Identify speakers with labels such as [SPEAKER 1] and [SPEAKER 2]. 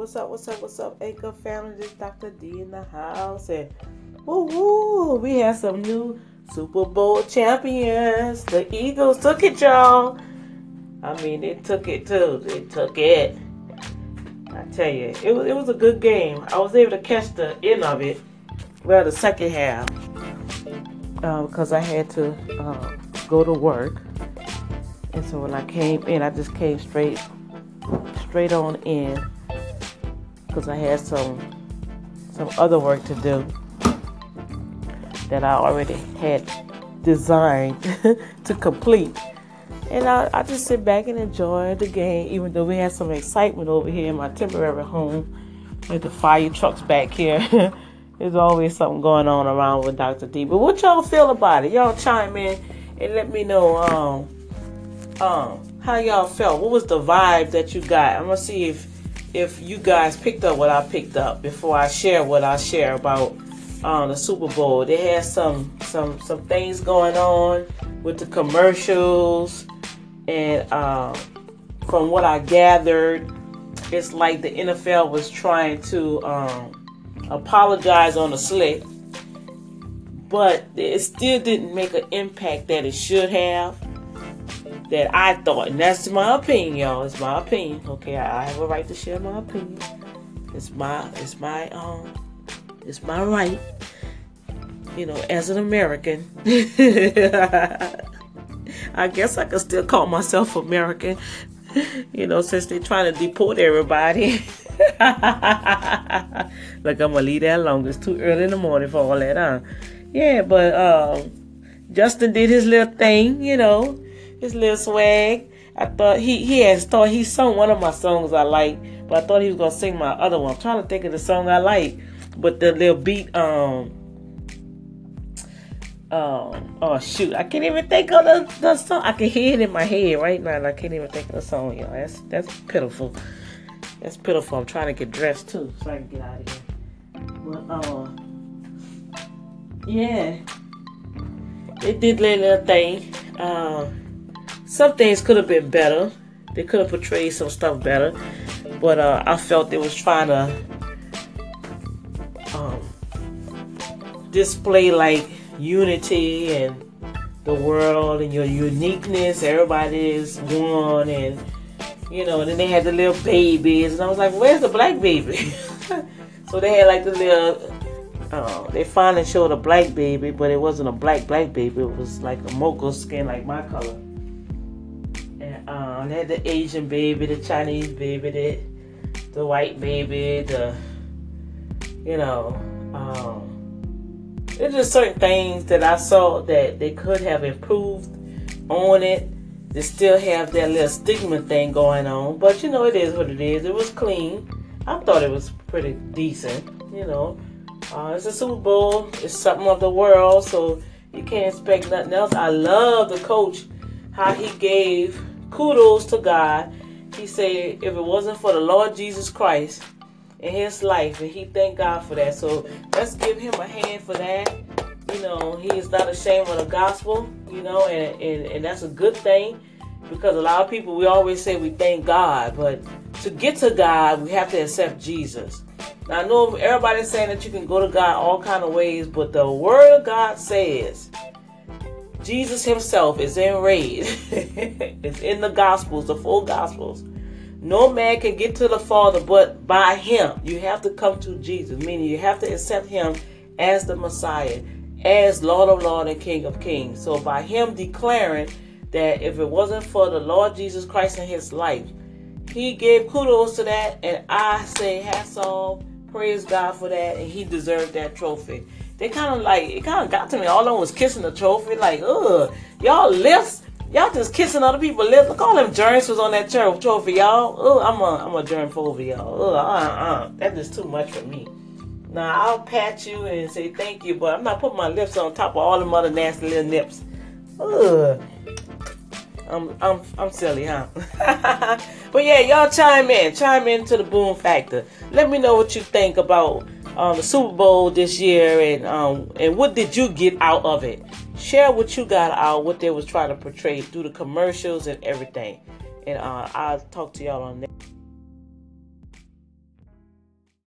[SPEAKER 1] What's up? What's up? What's up, Anchor family? This Dr. D in the house, and woo woo, we have some new Super Bowl champions. The Eagles took it, y'all. I mean, they took it too. They took it. I tell you, it was it was a good game. I was able to catch the end of it, well, the second half, uh, because I had to uh, go to work, and so when I came in, I just came straight straight on in because I had some some other work to do that I already had designed to complete. And I, I just sit back and enjoy the game, even though we had some excitement over here in my temporary home with the fire trucks back here. There's always something going on around with Dr. D. But what y'all feel about it? Y'all chime in and let me know um, um, how y'all felt. What was the vibe that you got? I'm gonna see if if you guys picked up what I picked up before I share what I share about um, the Super Bowl. They had some some some things going on with the commercials, and uh, from what I gathered, it's like the NFL was trying to um, apologize on the slip, but it still didn't make an impact that it should have. That I thought, and that's my opinion, y'all. It's my opinion. Okay, I, I have a right to share my opinion. It's my, it's my, um, it's my right, you know, as an American. I guess I could still call myself American, you know, since they're trying to deport everybody. like I'm gonna leave that alone. It's too early in the morning for all that, huh? Yeah, but um, Justin did his little thing, you know, his little swag. I thought he he has thought he sung one of my songs I like, but I thought he was gonna sing my other one. I'm trying to think of the song I like but the little beat um um oh shoot. I can't even think of the, the song. I can hear it in my head right now and I can't even think of the song y'all. That's that's pitiful. That's pitiful. I'm trying to get dressed too. So I can get out of here. But uh yeah. It did little thing. Uh, some things could have been better they could have portrayed some stuff better but uh, I felt they was trying to display like unity and the world and your uniqueness. Everybody is one, and you know. And then they had the little babies, and I was like, "Where's the black baby?" so they had like the little. Uh, they finally showed a black baby, but it wasn't a black black baby. It was like a mocha skin, like my color. They had the Asian baby, the Chinese baby, the the white baby, the you know. Um, there's just certain things that I saw that they could have improved on it. They still have that little stigma thing going on, but you know it is what it is. It was clean. I thought it was pretty decent. You know, uh, it's a Super Bowl. It's something of the world, so you can't expect nothing else. I love the coach how he gave kudos to God. He said, if it wasn't for the Lord Jesus Christ in his life, and he thanked God for that. So let's give him a hand for that. You know, he is not ashamed of the gospel, you know, and, and, and that's a good thing because a lot of people, we always say we thank God, but to get to God, we have to accept Jesus. Now, I know everybody's saying that you can go to God all kind of ways, but the Word of God says Jesus Himself is in red. it's in the Gospels, the full Gospels. No man can get to the Father but by Him. You have to come to Jesus, meaning you have to accept Him as the Messiah, as Lord of Lord and King of Kings. So by Him declaring that if it wasn't for the Lord Jesus Christ in His life, He gave kudos to that, and I say hats off, praise God for that, and He deserved that trophy. They kind of like it kind of got to me. All of them was kissing the trophy, like, ugh, y'all lifts Y'all just kissing other people's lips. Look, all them germs was on that trophy, y'all. Oh, I'm a, I'm a germphobia, y'all. Oh, uh, uh, that's too much for me. Now I'll pat you and say thank you, but I'm not putting my lips on top of all them other nasty little nips. Ugh. I'm, I'm, I'm silly, huh? but yeah, y'all chime in, chime into the boom factor. Let me know what you think about um, the Super Bowl this year, and um, and what did you get out of it? share what you got out, what they was trying to portray through the commercials and everything. And uh, I'll talk to y'all on that.